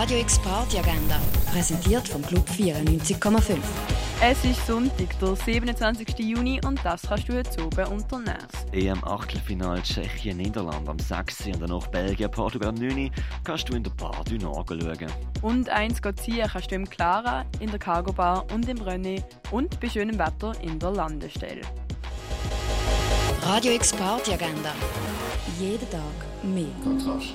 Radio X Party Agenda, präsentiert vom Club 94,5. Es ist Sonntag, der 27. Juni und das kannst du heute oben unternehmen. EM-Achtelfinal Tschechien-Niederland am 6. und danach Belgien-Portugal am 9. kannst du in der Bar du schauen. Und eins ziehen kannst du im Clara, in der Cargo Bar und im René und bei schönem Wetter in der Landestelle. Radio X Party Agenda. Jeden Tag mehr. Kontrast.